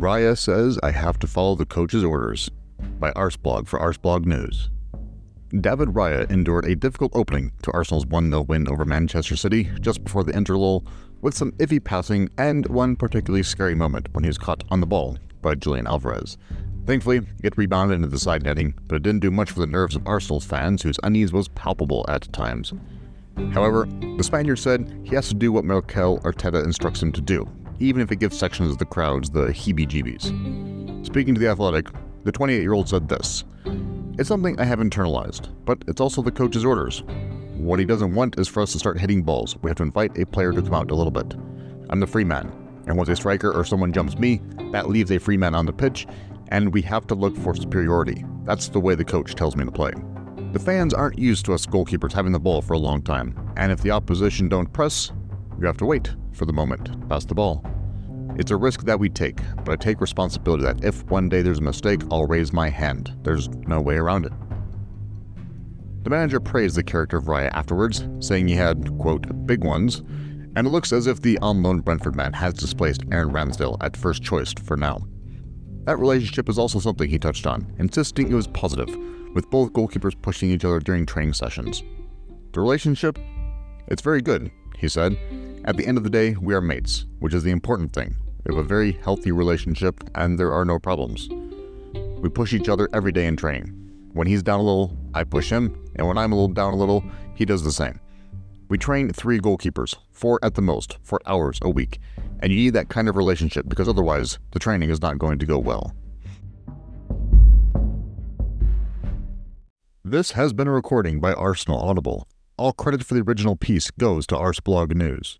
Raya says I have to follow the coach's orders. By Arseblog for Arseblog News. David Raya endured a difficult opening to Arsenal's 1 0 win over Manchester City just before the interlull, with some iffy passing and one particularly scary moment when he was caught on the ball by Julian Alvarez. Thankfully, it rebounded into the side netting, but it didn't do much for the nerves of Arsenal's fans, whose unease was palpable at times. However, the Spaniard said he has to do what Mikel Arteta instructs him to do, even if it gives sections of the crowds the heebie jeebies. Speaking to The Athletic, the 28 year old said this It's something I have internalized, but it's also the coach's orders. What he doesn't want is for us to start hitting balls. We have to invite a player to come out a little bit. I'm the free man, and once a striker or someone jumps me, that leaves a free man on the pitch, and we have to look for superiority. That's the way the coach tells me to play. The fans aren't used to us goalkeepers having the ball for a long time, and if the opposition don't press, you have to wait for the moment to pass the ball. It's a risk that we take, but I take responsibility that if one day there's a mistake, I'll raise my hand. There's no way around it. The manager praised the character of Raya afterwards, saying he had, quote, big ones, and it looks as if the loan Brentford man has displaced Aaron Ramsdale at first choice for now. That relationship is also something he touched on, insisting it was positive, with both goalkeepers pushing each other during training sessions. The relationship? It's very good, he said. At the end of the day, we are mates, which is the important thing. We have a very healthy relationship, and there are no problems. We push each other every day in training. When he's down a little, I push him, and when I'm a little down a little, he does the same. We train three goalkeepers, four at the most, for hours a week, and you need that kind of relationship because otherwise the training is not going to go well. This has been a recording by Arsenal Audible. All credit for the original piece goes to Arseblog News.